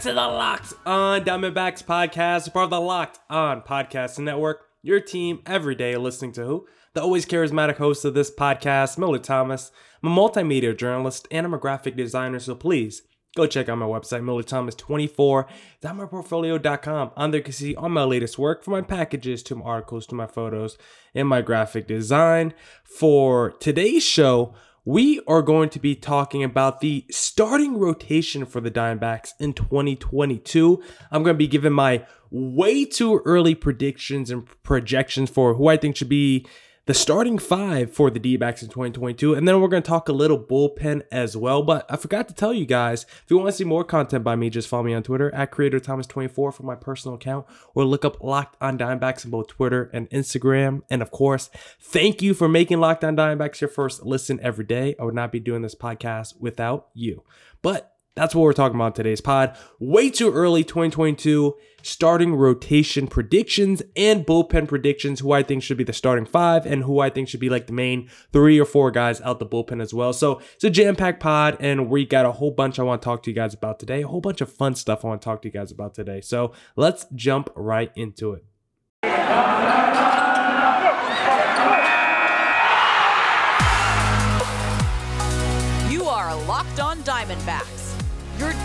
to the Locked On Diamondbacks podcast, part of the Locked On Podcast Network. Your team every day listening to who? The always charismatic host of this podcast, Miller Thomas. I'm a multimedia journalist and I'm a graphic designer, so please go check out my website, MillerThomas24.myportfolio.com. On there you can see all my latest work from my packages to my articles to my photos and my graphic design. For today's show, we are going to be talking about the starting rotation for the Diamondbacks in 2022. I'm going to be giving my way too early predictions and projections for who I think should be the starting five for the D backs in 2022. And then we're going to talk a little bullpen as well. But I forgot to tell you guys if you want to see more content by me, just follow me on Twitter at Creator Thomas24 for my personal account, or look up Locked on Diamondbacks on both Twitter and Instagram. And of course, thank you for making Locked on Diamondbacks your first listen every day. I would not be doing this podcast without you. But that's what we're talking about today's pod. Way too early 2022 starting rotation predictions and bullpen predictions, who I think should be the starting five and who I think should be like the main three or four guys out the bullpen as well. So it's a jam packed pod, and we got a whole bunch I want to talk to you guys about today, a whole bunch of fun stuff I want to talk to you guys about today. So let's jump right into it.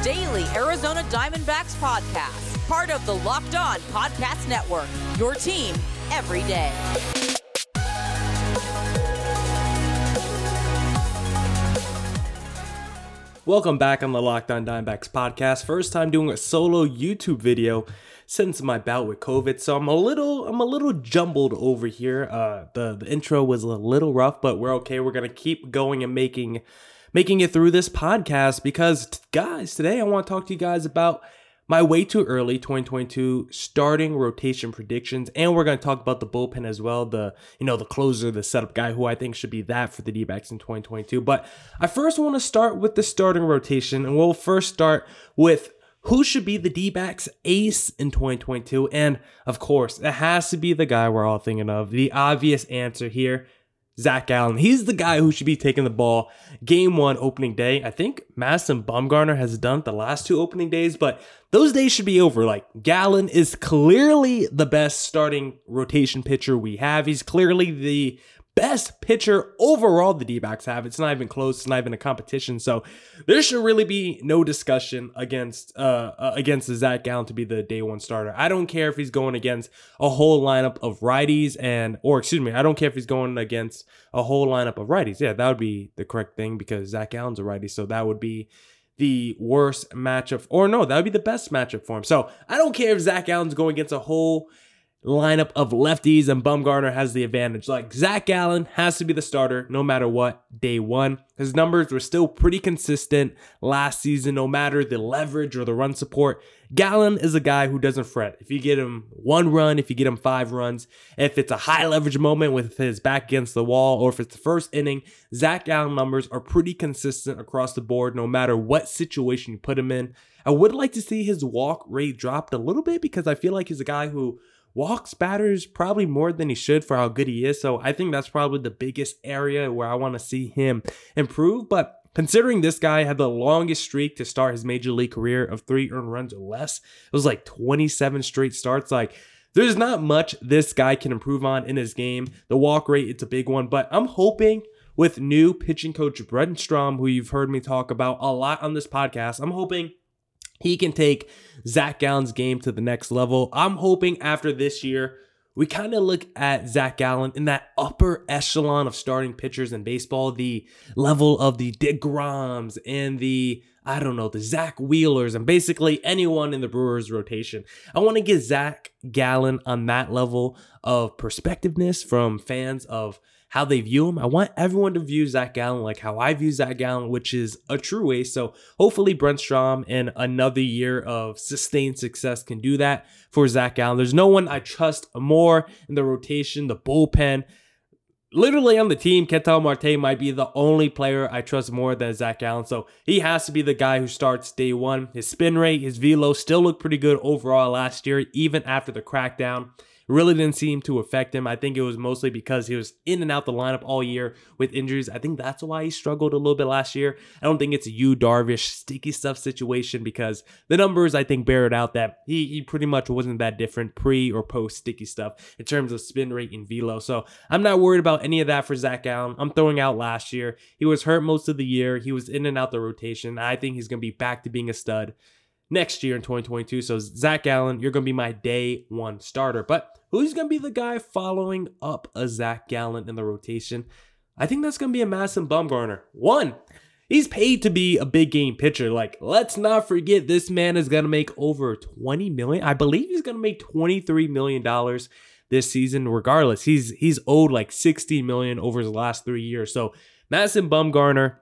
Daily Arizona Diamondbacks podcast, part of the Locked On Podcast Network, your team every day. Welcome back on the Locked On Diamondbacks podcast. First time doing a solo YouTube video since my bout with COVID, so I'm a little I'm a little jumbled over here. Uh, the the intro was a little rough, but we're okay. We're gonna keep going and making making it through this podcast because guys, today I want to talk to you guys about my way too early 2022 starting rotation predictions and we're going to talk about the bullpen as well the you know the closer the setup guy who i think should be that for the d-backs in 2022 but i first want to start with the starting rotation and we'll first start with who should be the D-backs ace in 2022 and of course it has to be the guy we're all thinking of the obvious answer here Zach Gallen. He's the guy who should be taking the ball game one opening day. I think Madison Bumgarner has done the last two opening days, but those days should be over. Like Gallen is clearly the best starting rotation pitcher we have. He's clearly the best pitcher overall the D-backs have. It's not even close. It's not even a competition. So there should really be no discussion against uh, uh against Zach Gallen to be the day one starter. I don't care if he's going against a whole lineup of righties and or excuse me, I don't care if he's going against a whole lineup of righties. Yeah, that would be the correct thing because Zach Gallen's a righty, so that would be the worst matchup, or no, that would be the best matchup for him. So I don't care if Zach Gallen's going against a whole lineup of lefties and Bumgarner has the advantage. Like Zach Gallen has to be the starter no matter what day one. His numbers were still pretty consistent last season, no matter the leverage or the run support. Gallen is a guy who doesn't fret. If you get him one run, if you get him five runs, if it's a high leverage moment with his back against the wall, or if it's the first inning, Zach Gallen numbers are pretty consistent across the board, no matter what situation you put him in. I would like to see his walk rate dropped a little bit because I feel like he's a guy who walks batters probably more than he should for how good he is. So I think that's probably the biggest area where I want to see him improve. But considering this guy had the longest streak to start his major league career of three earned runs or less, it was like 27 straight starts. Like, there's not much this guy can improve on in his game. The walk rate, it's a big one, but I'm hoping with new pitching coach Brent Strom, who you've heard me talk about a lot on this podcast, I'm hoping he can take Zach Gallen's game to the next level. I'm hoping after this year, we kind of look at Zach Gallen in that upper echelon of starting pitchers in baseball, the level of the DeGroms and the, I don't know, the Zach Wheelers and basically anyone in the Brewers rotation. I want to get Zach Gallen on that level of perspectiveness from fans of how they view him. I want everyone to view Zach Gallen like how I view Zach Gallen, which is a true ace. So hopefully Brent Strom in another year of sustained success can do that for Zach Gallen. There's no one I trust more in the rotation, the bullpen. Literally on the team, Ketel Marte might be the only player I trust more than Zach Gallen. So he has to be the guy who starts day one. His spin rate, his velo still looked pretty good overall last year, even after the crackdown really didn't seem to affect him. I think it was mostly because he was in and out the lineup all year with injuries. I think that's why he struggled a little bit last year. I don't think it's a Yu Darvish sticky stuff situation because the numbers I think bear it out that he, he pretty much wasn't that different pre or post sticky stuff in terms of spin rate and velo. So I'm not worried about any of that for Zach Gallen. I'm throwing out last year. He was hurt most of the year. He was in and out the rotation. I think he's going to be back to being a stud next year in 2022. So Zach Gallen, you're going to be my day one starter. But who's going to be the guy following up a Zach Gallen in the rotation? I think that's going to be a Madison Bumgarner. One, he's paid to be a big game pitcher. Like, let's not forget this man is going to make over 20 million. I believe he's going to make 23 million dollars this season regardless. He's he's owed like 60 million over his last 3 years. So, Madison Bumgarner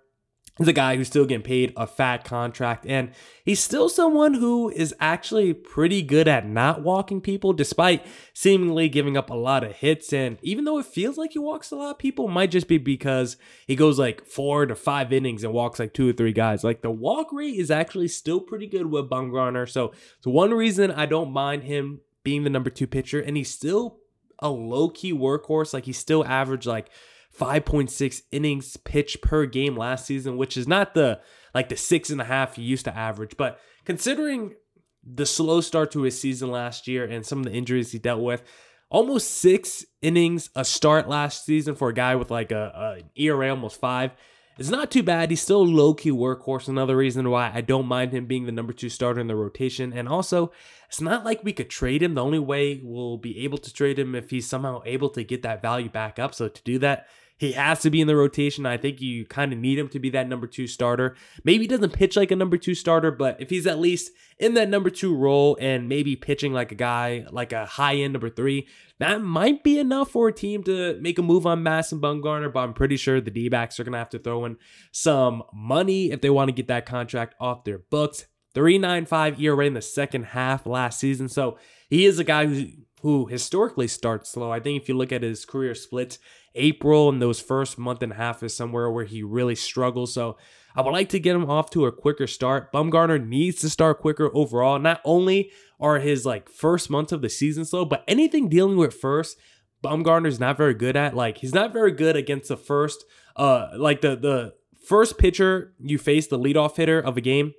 He's a guy who's still getting paid a fat contract, and he's still someone who is actually pretty good at not walking people, despite seemingly giving up a lot of hits. And even though it feels like he walks a lot people, might just be because he goes like four to five innings and walks like two or three guys. Like the walk rate is actually still pretty good with Bumgarner. So it's one reason I don't mind him being the number two pitcher, and he's still a low key workhorse. Like he's still average like 5.6 innings pitch per game last season, which is not the like the six and a half he used to average. But considering the slow start to his season last year and some of the injuries he dealt with, almost six innings a start last season for a guy with like a, a ERA almost five. It's not too bad. He's still a low key workhorse. Another reason why I don't mind him being the number two starter in the rotation. And also, it's not like we could trade him. The only way we'll be able to trade him if he's somehow able to get that value back up. So to do that, he has to be in the rotation. I think you kind of need him to be that number two starter. Maybe he doesn't pitch like a number two starter, but if he's at least in that number two role and maybe pitching like a guy, like a high end number three, that might be enough for a team to make a move on Madison Bumgarner. But I'm pretty sure the D backs are going to have to throw in some money if they want to get that contract off their books. 395 ERA in the second half last season. So he is a guy who who historically starts slow. I think if you look at his career splits, April and those first month and a half is somewhere where he really struggles. So I would like to get him off to a quicker start. Bumgarner needs to start quicker overall. Not only are his like first months of the season slow, but anything dealing with first, Bumgarner's not very good at. Like he's not very good against the first, uh, like the the first pitcher you face, the leadoff hitter of a game.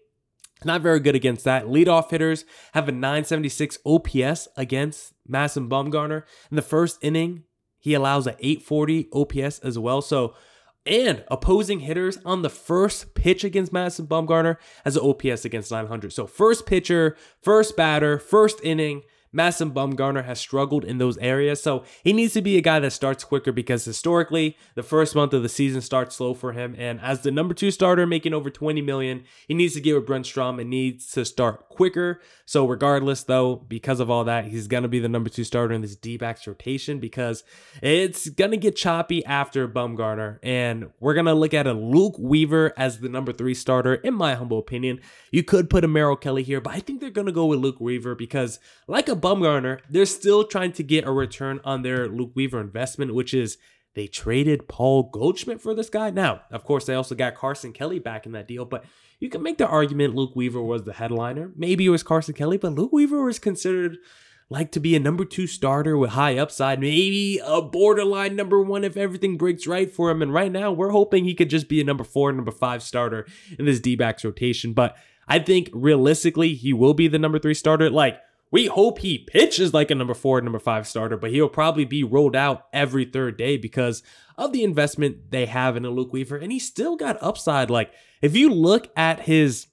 Not very good against that. Leadoff hitters have a 976 OPS against Madison Bumgarner. In the first inning, he allows a 840 OPS as well. So, and opposing hitters on the first pitch against Madison Bumgarner has an OPS against 900. So, first pitcher, first batter, first inning, Madison Bumgarner has struggled in those areas. So he needs to be a guy that starts quicker because historically, the first month of the season starts slow for him. And as the number two starter making over 20 million, he needs to get with Brent Strom and needs to start quicker. So regardless, though, because of all that, he's gonna be the number two starter in this D-backs rotation because it's gonna get choppy after Bumgarner. And we're gonna look at a Luke Weaver as the number three starter, in my humble opinion. You could put a Merrill Kelly here, but I think they're gonna go with Luke Weaver because, like a Bumgarner, they're still trying to get a return on their Luke Weaver investment, which is they traded Paul Goldschmidt for this guy. Now, of course, they also got Carson Kelly back in that deal, but you can make the argument Luke Weaver was the headliner. Maybe it was Carson Kelly, but Luke Weaver was considered like to be a number two starter with high upside, maybe a borderline number one if everything breaks right for him. And right now, we're hoping he could just be a number four, number five starter in this D backs rotation. But I think realistically, he will be the number three starter. Like, we hope he pitches like a number four, number five starter, but he'll probably be rolled out every third day because of the investment they have in a Luke Weaver. And he still got upside. Like, if you look at his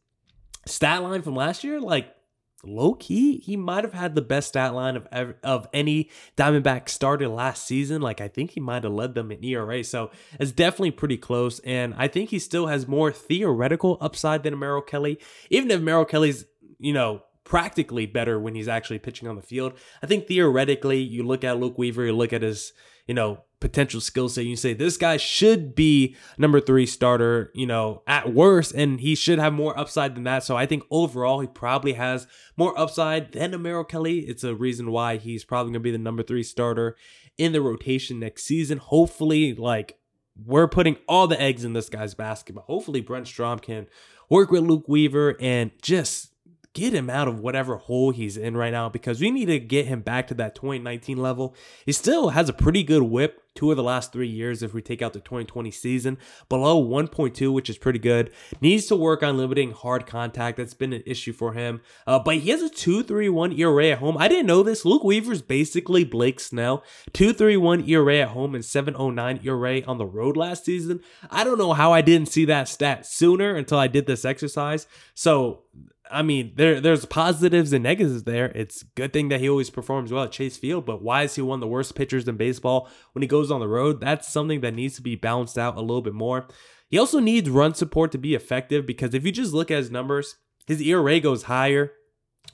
stat line from last year, like low key, he might have had the best stat line of ever, of any Diamondback starter last season. Like I think he might have led them in ERA, so it's definitely pretty close. And I think he still has more theoretical upside than Merrill Kelly. Even if Merrill Kelly's, you know, practically better when he's actually pitching on the field. I think theoretically, you look at Luke Weaver, you look at his, you know, potential skill set. You say this guy should be number three starter, you know, at worst, and he should have more upside than that. So I think overall he probably has more upside than a Merrill Kelly. It's a reason why he's probably gonna be the number three starter in the rotation next season. Hopefully, like we're putting all the eggs in this guy's basket, but hopefully Brent Strom can work with Luke Weaver and just get him out of whatever hole he's in right now because we need to get him back to that 2019 level. He still has a pretty good whip two of the last three years if we take out the 2020 season, below 1.2, which is pretty good. Needs to work on limiting hard contact. That's been an issue for him. Uh, but he has a 2.31 ERA at home. I didn't know this. Luke Weaver's basically Blake Snell. 2.31 ERA at home and 7.09 ERA on the road last season. I don't know how I didn't see that stat sooner until I did this exercise. So I mean, there there's positives and negatives there. It's good thing that he always performs well at Chase Field, but why is he one of the worst pitchers in baseball when he goes on the road? That's something that needs to be balanced out a little bit more. He also needs run support to be effective because if you just look at his numbers, his ERA goes higher,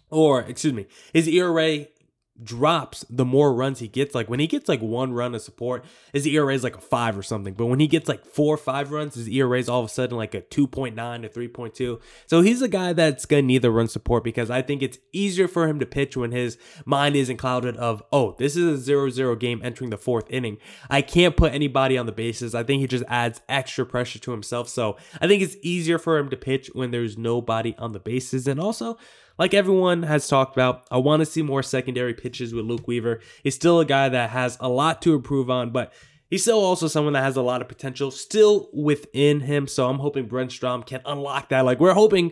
or excuse me, his ERA drops the more runs he gets. Like when he gets like one run of support, his ERA is like a five or something. But when he gets like four or five runs, his ERA is all of a sudden like a 2.9 to 3.2. So he's a guy that's going to need the run support because I think it's easier for him to pitch when his mind isn't clouded of, oh, this is a 0 0 game entering the fourth inning. I can't put anybody on the bases. I think he just adds extra pressure to himself. So I think it's easier for him to pitch when there's nobody on the bases. And also, like everyone has talked about, I want to see more secondary pitches with Luke Weaver. He's still a guy that has a lot to improve on, but he's still also someone that has a lot of potential still within him. So I'm hoping Brent Strom can unlock that. Like we're hoping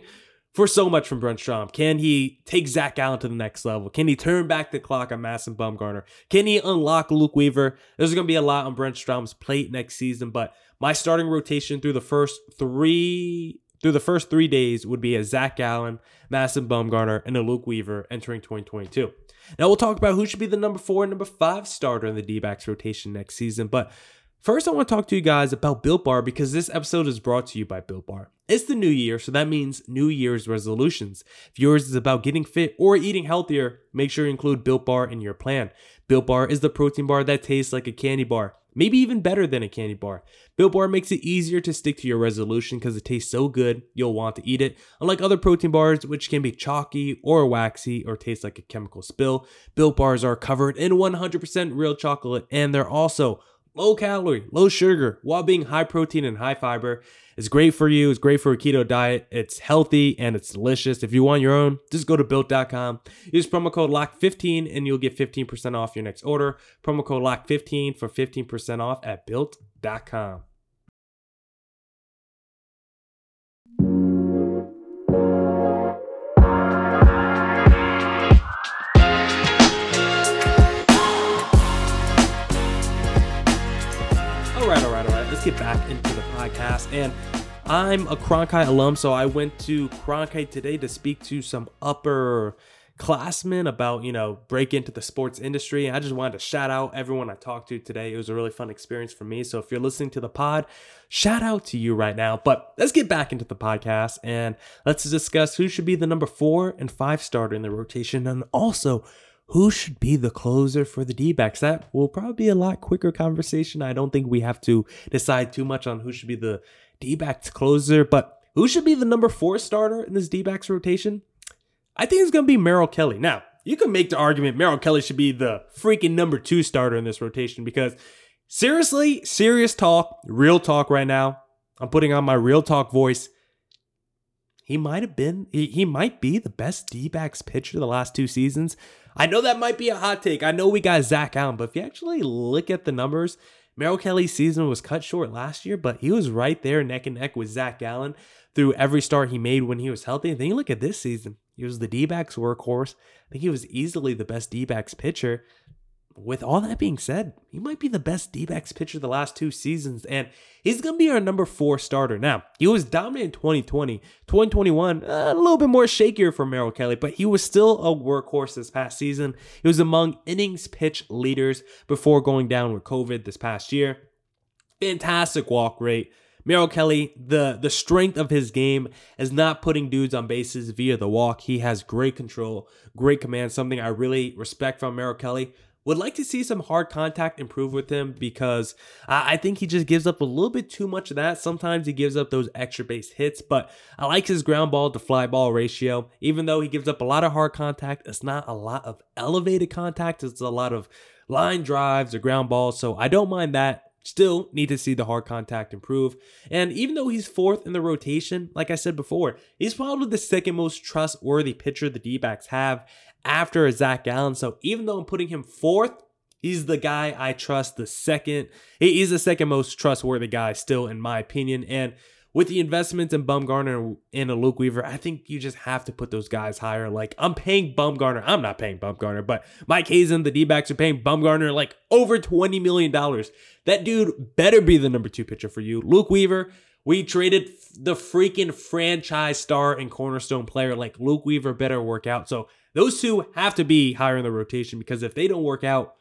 for so much from Brent Strom. Can he take Zach Gallen to the next level? Can he turn back the clock on Madison Bumgarner? Can he unlock Luke Weaver? There's going to be a lot on Brent Strom's plate next season, but my starting rotation through the first three through the first three days would be a Zach Gallen, Madison Bumgarner, and a Luke Weaver entering 2022. Now we'll talk about who should be the number four and number five starter in the D backs rotation next season. But first, I want to talk to you guys about Built Bar because this episode is brought to you by Built Bar. It's the new year, so that means New Year's resolutions. If yours is about getting fit or eating healthier, make sure you include Built Bar in your plan. Built Bar is the protein bar that tastes like a candy bar maybe even better than a candy bar. Built Bar makes it easier to stick to your resolution because it tastes so good you'll want to eat it. Unlike other protein bars, which can be chalky or waxy or taste like a chemical spill, Built Bars are covered in 100% real chocolate and they're also low calorie, low sugar, while being high protein and high fiber. It's great for you. It's great for a keto diet. It's healthy and it's delicious. If you want your own, just go to built.com. Use promo code LOCK15 and you'll get 15% off your next order. Promo code LOCK15 for 15% off at built.com. Get back into the podcast. And I'm a Cronkite alum, so I went to Cronkite today to speak to some upper classmen about, you know, break into the sports industry. I just wanted to shout out everyone I talked to today. It was a really fun experience for me. So if you're listening to the pod, shout out to you right now. But let's get back into the podcast and let's discuss who should be the number four and five starter in the rotation and also who should be the closer for the D backs? That will probably be a lot quicker conversation. I don't think we have to decide too much on who should be the D backs closer, but who should be the number four starter in this D backs rotation? I think it's going to be Merrill Kelly. Now, you can make the argument Merrill Kelly should be the freaking number two starter in this rotation because seriously, serious talk, real talk right now. I'm putting on my real talk voice. He might have been, he, he might be the best D backs pitcher the last two seasons. I know that might be a hot take. I know we got Zach Gallen, but if you actually look at the numbers, Merrill Kelly's season was cut short last year, but he was right there neck and neck with Zach Gallen through every start he made when he was healthy. And then you look at this season, he was the D backs workhorse. I think he was easily the best D backs pitcher with all that being said, he might be the best D backs pitcher the last two seasons, and he's going to be our number four starter. Now, he was dominant in 2020. 2021, uh, a little bit more shakier for Merrill Kelly, but he was still a workhorse this past season. He was among innings pitch leaders before going down with COVID this past year. Fantastic walk rate. Merrill Kelly, the the strength of his game is not putting dudes on bases via the walk. He has great control, great command, something I really respect from Merrill Kelly. Would like to see some hard contact improve with him because I think he just gives up a little bit too much of that. Sometimes he gives up those extra base hits, but I like his ground ball to fly ball ratio. Even though he gives up a lot of hard contact, it's not a lot of elevated contact, it's a lot of line drives or ground balls. So I don't mind that. Still need to see the hard contact improve. And even though he's fourth in the rotation, like I said before, he's probably the second most trustworthy pitcher the D backs have after Zach Gallen. So even though I'm putting him fourth, he's the guy I trust the second. He's the second most trustworthy guy still, in my opinion. And with the investments in Bumgarner and a Luke Weaver, I think you just have to put those guys higher. Like I'm paying Bumgarner, I'm not paying Bumgarner, but Mike Hazen, the D-backs are paying Bumgarner like over $20 million. That dude better be the number two pitcher for you. Luke Weaver, we traded the freaking franchise star and cornerstone player like Luke Weaver better work out. So those two have to be higher in the rotation because if they don't work out,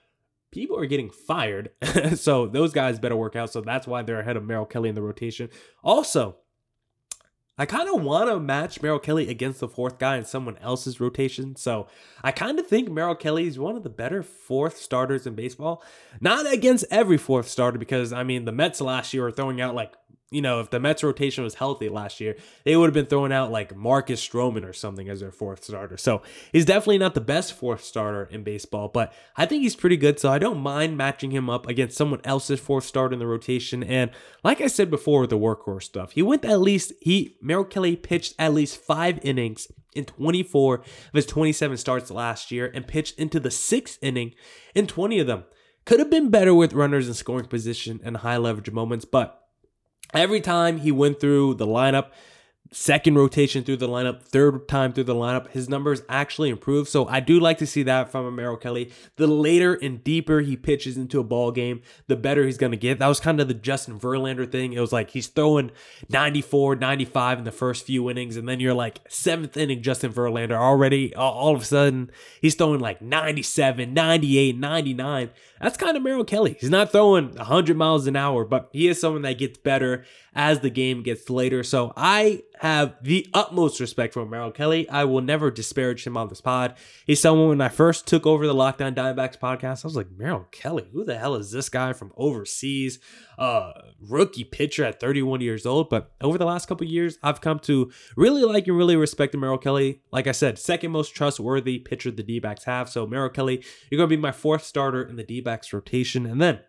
people are getting fired. so those guys better work out. So that's why they're ahead of Merrill Kelly in the rotation. Also, I kind of want to match Merrill Kelly against the fourth guy in someone else's rotation. So I kind of think Merrill Kelly is one of the better fourth starters in baseball. Not against every fourth starter, because I mean, the Mets last year are throwing out like you know, if the Mets rotation was healthy last year, they would have been throwing out like Marcus Stroman or something as their fourth starter. So he's definitely not the best fourth starter in baseball, but I think he's pretty good. So I don't mind matching him up against someone else's fourth starter in the rotation. And like I said before, the workhorse stuff, he went at least, he, Merrill Kelly pitched at least five innings in 24 of his 27 starts last year and pitched into the sixth inning in 20 of them. Could have been better with runners in scoring position and high leverage moments, but Every time he went through the lineup, second rotation through the lineup, third time through the lineup, his numbers actually improve. So I do like to see that from Merrill Kelly. The later and deeper he pitches into a ball game, the better he's going to get. That was kind of the Justin Verlander thing. It was like he's throwing 94, 95 in the first few innings, and then you're like seventh inning Justin Verlander already. All of a sudden, he's throwing like 97, 98, 99. That's kind of Merrill Kelly. He's not throwing 100 miles an hour, but he is someone that gets better as the game gets later. So I have the utmost respect for Merrill Kelly. I will never disparage him on this pod. He's someone when I first took over the Locked On Diamondbacks podcast, I was like, Merrill Kelly, who the hell is this guy from overseas? Uh, rookie pitcher at 31 years old. But over the last couple years, I've come to really like and really respect Merrill Kelly. Like I said, second most trustworthy pitcher the D backs have. So Merrill Kelly, you're going to be my fourth starter in the D backs rotation. And then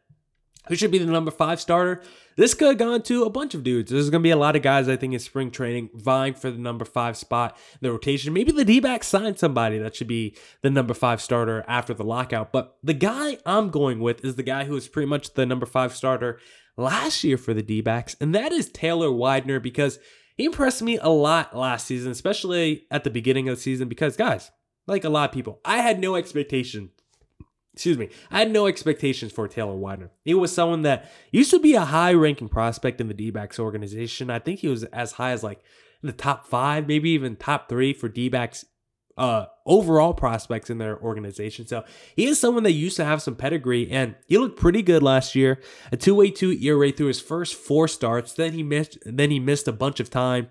who should be the number five starter? This could have gone to a bunch of dudes. There's going to be a lot of guys, I think, in spring training vying for the number five spot in the rotation. Maybe the D backs signed somebody that should be the number five starter after the lockout. But the guy I'm going with is the guy who was pretty much the number five starter last year for the D backs, and that is Taylor Widener because he impressed me a lot last season, especially at the beginning of the season. Because, guys, like a lot of people, I had no expectation excuse me, I had no expectations for Taylor Widener. He was someone that used to be a high ranking prospect in the D backs organization. I think he was as high as like the top five, maybe even top three for D backs uh, overall prospects in their organization. So he is someone that used to have some pedigree and he looked pretty good last year. A 282 ERA through his first four starts. Then he missed then he missed a bunch of time.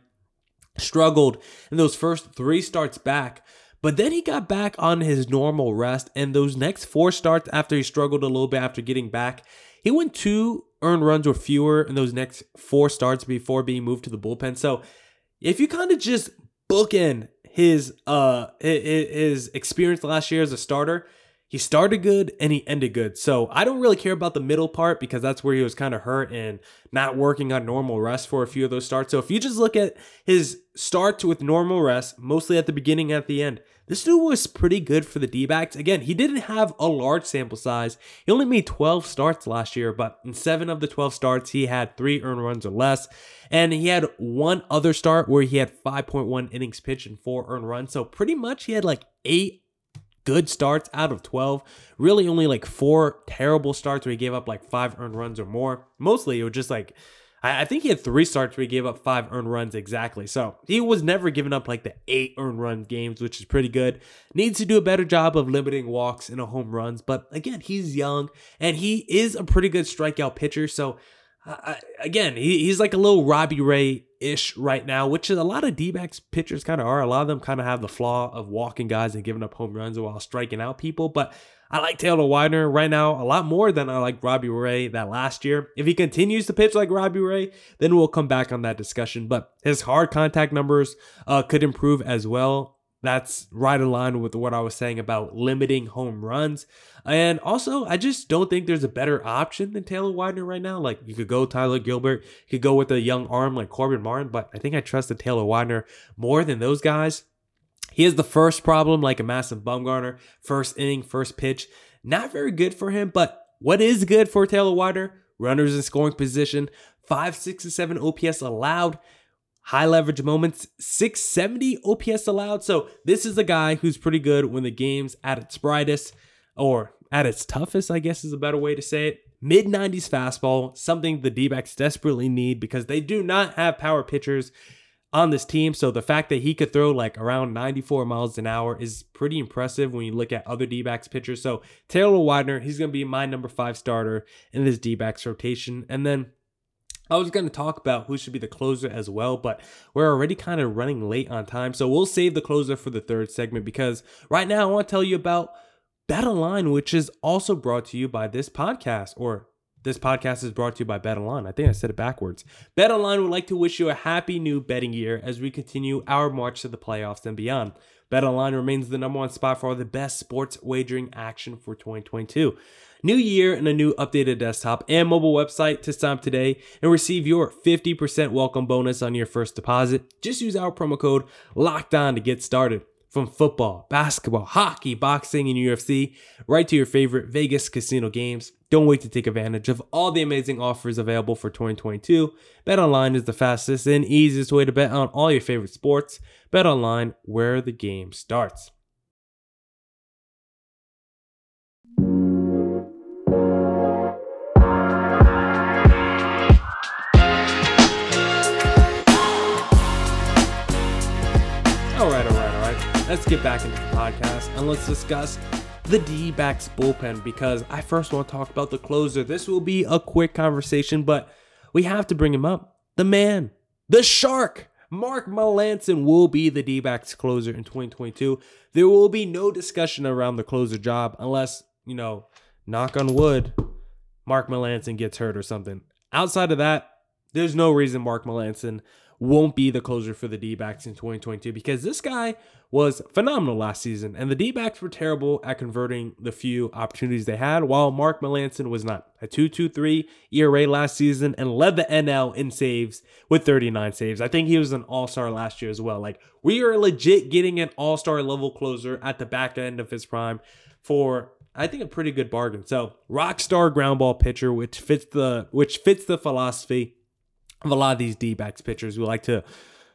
Struggled in those first three starts back. But then he got back on his normal rest, and those next four starts after he struggled a little bit after getting back, he went two earned runs or fewer in those next four starts before being moved to the bullpen. So if you kind of just book in his uh his experience last year as a starter, he started good and he ended good. So I don't really care about the middle part because that's where he was kind of hurt and not working on normal rest for a few of those starts. So if you just look at his starts with normal rest, mostly at the beginning and at the end, this dude was pretty good for the D backs. Again, he didn't have a large sample size. He only made 12 starts last year, but in seven of the 12 starts, he had three earned runs or less. And he had one other start where he had 5.1 innings pitched and four earned runs. So pretty much he had like eight good starts out of 12. Really only like four terrible starts where he gave up like five earned runs or more. Mostly it was just like I, think he had three starts where he gave up five earned runs exactly. So he was never giving up like the eight earned run games, which is pretty good. Needs to do a better job of limiting walks and home runs. But again, he's young and he is a pretty good strikeout pitcher. So uh, again, he, he's like a little Robbie Ray ish right now, which is a lot of D backs pitchers kind of are. A lot of them kind of have the flaw of walking guys and giving up home runs while striking out people. But I like Taylor Widener right now a lot more than I like Robbie Ray that last year. If he continues to pitch like Robbie Ray, then we'll come back on that discussion. But his hard contact numbers uh, could improve as well. That's right in line with what I was saying about limiting home runs. And also, I just don't think there's a better option than Taylor Widener right now. Like, you could go Tyler Gilbert, you could go with a young arm like Corbin Martin, but I think I trust the Taylor Widener more than those guys. He has the first problem, like a Madison Bumgarner, first inning, first pitch. Not very good for him, but what is good for Taylor Widener? Runners in scoring position, 5, 6, and 7 OPS allowed high leverage moments, 670 OPS allowed. So this is a guy who's pretty good when the game's at its brightest or at its toughest, I guess is a better way to say it. Mid 90s fastball, something the D backs desperately need because they do not have power pitchers on this team. So the fact that he could throw like around 94 miles an hour is pretty impressive when you look at other D backs pitchers. So Taylor Widener, he's going to be my number five starter in this D backs rotation. And then I was going to talk about who should be the closer as well, but we're already kind of running late on time. So we'll save the closer for the third segment because right now I want to tell you about BetOnline, which is also brought to you by this podcast, or this podcast is brought to you by BetOnline. I think I said it backwards. BetOnline would like to wish you a happy new betting year as we continue our march to the playoffs and beyond. BetOnline remains the number one spot for all the best sports wagering action for 2022. New year and a new updated desktop and mobile website to sign up today and receive your 50% welcome bonus on your first deposit. Just use our promo code LOCKED ON to get started. From football, basketball, hockey, boxing, and UFC, right to your favorite Vegas casino games. Don't wait to take advantage of all the amazing offers available for 2022. BetOnline is the fastest and easiest way to bet on all your favorite sports. BetOnline, where the game starts. Let's get back into the podcast and let's discuss the D backs bullpen because I first want to talk about the closer. This will be a quick conversation, but we have to bring him up. The man, the shark, Mark Melancon will be the D backs closer in 2022. There will be no discussion around the closer job unless, you know, knock on wood, Mark Melancon gets hurt or something. Outside of that, there's no reason Mark Melancon won't be the closer for the D backs in 2022 because this guy was phenomenal last season and the D backs were terrible at converting the few opportunities they had, while Mark Melancon was not. A 2 2 3 ERA last season and led the NL in saves with 39 saves. I think he was an all star last year as well. Like, we are legit getting an all star level closer at the back end of his prime for I think a pretty good bargain. So rock star ground ball pitcher, which fits the which fits the philosophy of a lot of these D backs pitchers who like to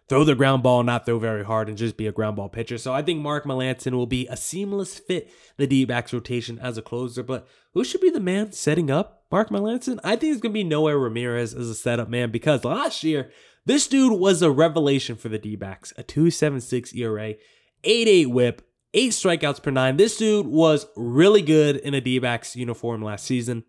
throw the ground ball, not throw very hard, and just be a ground ball pitcher. So I think Mark Melancon will be a seamless fit the D backs rotation as a closer. But who should be the man setting up Mark Melancon? I think it's gonna be Noah Ramirez as a setup man because last year this dude was a revelation for the D backs. A 2.76 ERA, 8.8 WHIP. Eight strikeouts per nine. This dude was really good in a D backs uniform last season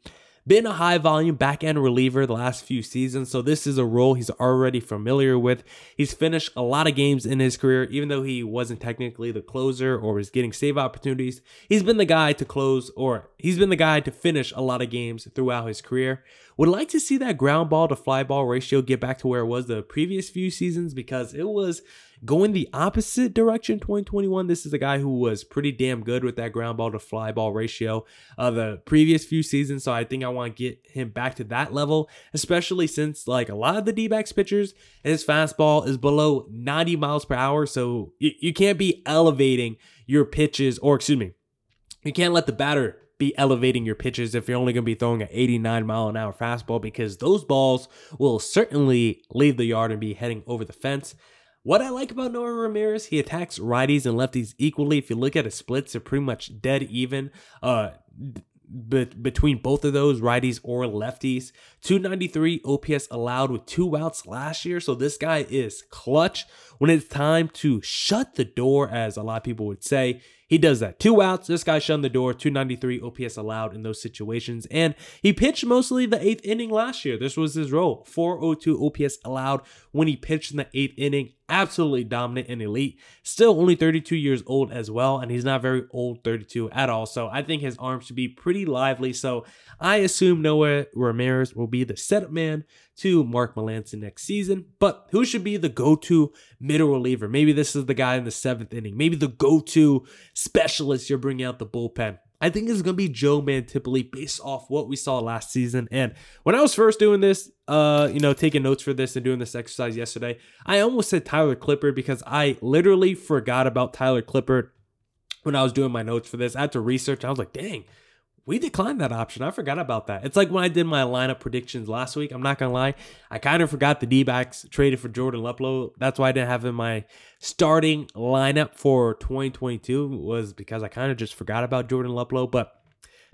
been a high volume back end reliever the last few seasons, so this is a role he's already familiar with. He's finished a lot of games in his career, even though he wasn't technically the closer or was getting save opportunities. He's been the guy to close, or he's been the guy to finish a lot of games throughout his career. Would like to see that ground ball to fly ball ratio get back to where it was the previous few seasons because it was going the opposite direction 2021 this is a guy who was pretty damn good with that ground ball to fly ball ratio of the previous few seasons. So i think i want to get him back to that level especially since like a lot of the d-backs pitchers his fastball is below 90 miles per hour. So you, you can't be elevating your pitches or excuse me you can't let the batter be elevating your pitches if you're only going to be throwing an 89 mile an hour fastball because those balls will certainly leave the yard and be heading over the fence. What I like about Noah Ramirez, he attacks righties and lefties equally. If you look at his splits, they're pretty much dead even. Uh, be- between both of those righties or lefties. 293 OPS allowed with two outs last year. So this guy is clutch when it's time to shut the door, as a lot of people would say, he does that. Two outs. This guy shut the door. 293 OPS allowed in those situations. And he pitched mostly the eighth inning last year. This was his role. 402 OPS allowed when he pitched in the eighth inning. Absolutely dominant and elite. Still only 32 years old as well. And he's not very old 32 at all. So I think his arm should be pretty lively. So I assume Noah Ramirez will be the setup man to Mark Melancon next season. But who should be the go to middle reliever? Maybe this is the guy in the seventh inning. Maybe the go to specialist you're bringing out the bullpen. I think it's going to be Joe Mantiply based off what we saw last season. And when I was first doing this, uh, you know, taking notes for this and doing this exercise yesterday, I almost said Tyler Clippard because I literally forgot about Tyler Clippard when I was doing my notes for this. I had to research. I was like, dang, we declined that option. I forgot about that. It's like when I did my lineup predictions last week. I'm not gonna lie, I kind of forgot the D backs traded for Jordan Luplow. That's why I didn't have in my starting lineup for 2022 was because I kind of just forgot about Jordan Luplow. But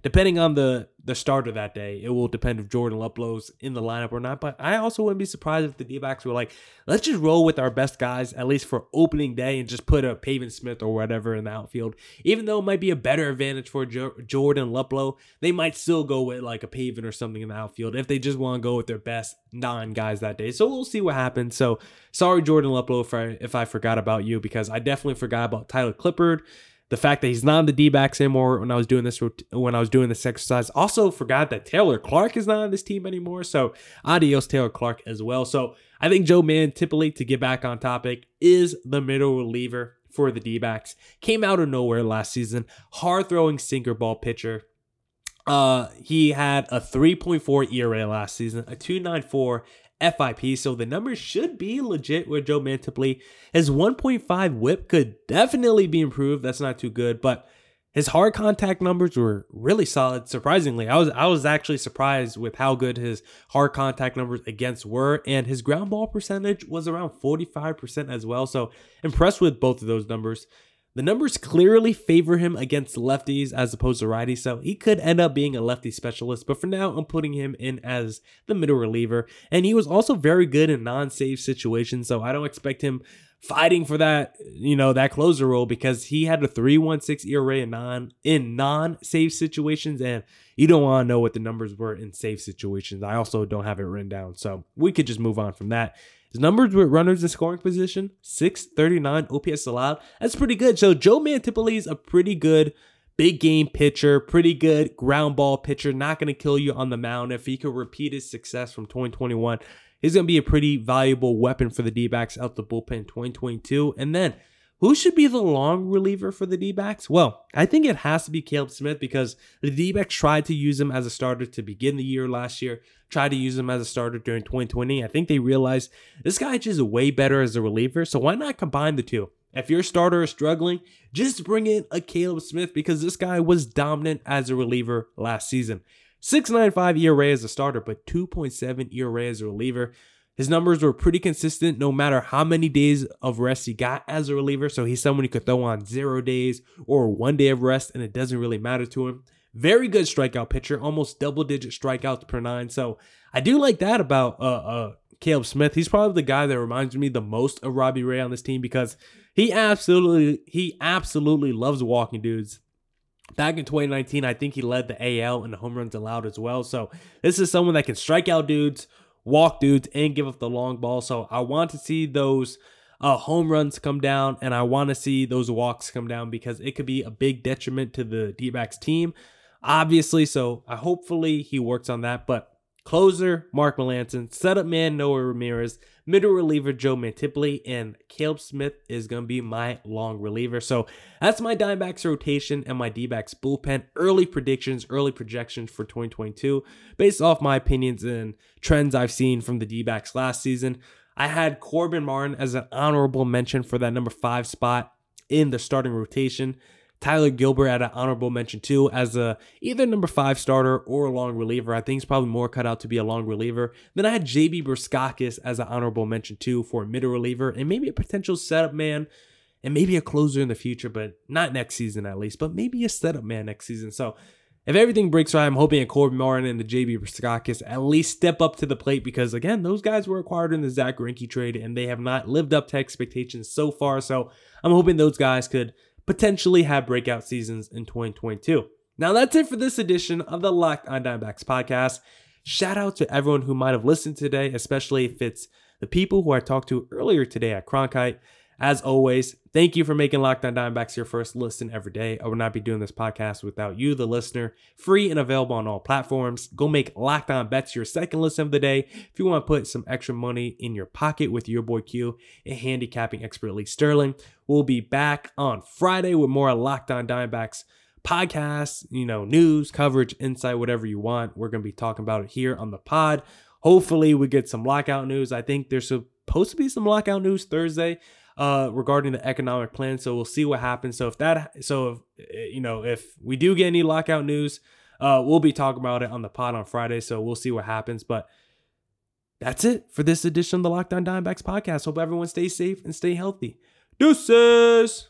depending on the the starter that day, it will depend if Jordan Luplow's in the lineup or not. But I also wouldn't be surprised if the D backs were like, let's just roll with our best guys, at least for opening day, and just put a Pavin Smith or whatever in the outfield. Even though it might be a better advantage for jo- Jordan Luplow, they might still go with like a Pavin or something in the outfield if they just want to go with their best nine guys that day. So we'll see what happens. So sorry, Jordan Luplow, if I, if I forgot about you, because I definitely forgot about Tyler Clippard the fact that he's not on the D-backs anymore when I was doing this when I was doing this exercise. Also forgot that Taylor Clarke is not on this team anymore. So adios Taylor Clarke as well. So I think Joe Mantiply, to get back on topic, is the middle reliever for the D-backs. Came out of nowhere last season. Hard throwing sinker ball pitcher. Uh, he had a 3.4 ERA last season, a 2.94 FIP. So the numbers should be legit with Joe Mantiply. His 1.5 whip could definitely be improved. That's not too good, but his hard contact numbers were really solid. Surprisingly, I was I was actually surprised with how good his hard contact numbers against were, and his ground ball percentage was around 45% as well. So impressed with both of those numbers. The numbers clearly favor him against lefties as opposed to righties, so he could end up being a lefty specialist. But for now, I'm putting him in as the middle reliever. And he was also very good in non save situations, so I don't expect him fighting for that, you know, that closer role because he had a 3.16 ERA in non in non-save situations and you don't want to know what the numbers were in save situations. I also don't have it written down. So, we could just move on from that. His numbers with runners in scoring position, 639 OPS allowed. That's pretty good. So Joe Mantiply is a pretty good big game pitcher, pretty good ground ball pitcher, not going to kill you on the mound. If he could repeat his success from 2021, he's going to be a pretty valuable weapon for the D backs out the bullpen 2022. And then who should be the long reliever for the D backs? Well, I think it has to be Caleb Smith because the D backs tried to use him as a starter to begin the year last year, tried to use him as a starter during 2020. I think they realized this guy is just way better as a reliever, so why not combine the two? If your starter is struggling, just bring in a Caleb Smith because this guy was dominant as a reliever last season. 6.95 ERA as a starter, but 2.7 ERA as a reliever. His numbers were pretty consistent no matter how many days of rest he got as a reliever. So he's someone who could throw on zero days or one day of rest, and it doesn't really matter to him. Very good strikeout pitcher, almost double digit strikeouts per nine. So I do like that about uh, uh, Caleb Smith. He's probably the guy that reminds me the most of Robbie Ray on this team because he absolutely he absolutely loves walking dudes. Back in 2019, I think he led the AL in home runs allowed as well. So this is someone that can strike out dudes, walk dudes and give up the long ball. So I want to see those uh, home runs come down and I want to see those walks come down because it could be a big detriment to the D backs team, obviously. So I hopefully he works on that. But closer, Mark Melancon. setup man, Noah Ramirez, middle reliever Joe Mantiply, and Caleb Smith is going to be my long reliever. So that's my Diamondbacks rotation and my D-backs bullpen. Early predictions, early projections for 2022 based off my opinions and trends I've seen from the D-backs last season. I had Corbin Martin as an honorable mention for that number five spot in the starting rotation. Tyler Gilbert at an honorable mention too as a either number five starter or a long reliever. I think he's probably more cut out to be a long reliever. Then I had JB Bukauskas as an honorable mention too for a middle reliever and maybe a potential setup man and maybe a closer in the future, but not next season at least, but maybe a setup man next season. So if everything breaks right, I'm hoping that Corbin Martin and the JB Bukauskas at least step up to the plate because again, those guys were acquired in the Zach Greinke trade and they have not lived up to expectations so far. So I'm hoping those guys could potentially have breakout seasons in 2022. Now that's it for this edition of the Locked On Diamondbacks podcast. Shout out to everyone who might have listened today, especially if it's the people who I talked to earlier today at Cronkite. As always, thank you for making Locked On Diamondbacks your first listen every day. I would not be doing this podcast without you, the listener. Free and available on all platforms. Go make Locked On Bets your second listen of the day if you want to put some extra money in your pocket with your boy Q and handicapping expert Lee Sterling. We'll be back on Friday with more Locked On Diamondbacks podcasts, you know, news, coverage, insight, whatever you want. We're going to be talking about it here on the pod. Hopefully, we get some lockout news. I think there's supposed to be some lockout news Thursday uh, regarding the economic plan. So we'll see what happens. So if that, so if you know, if we do get any lockout news, uh, we'll be talking about it on the pod on Friday. So we'll see what happens. But that's it for this edition of the Locked On Diamondbacks podcast. Hope everyone stays safe and stay healthy. Deuces.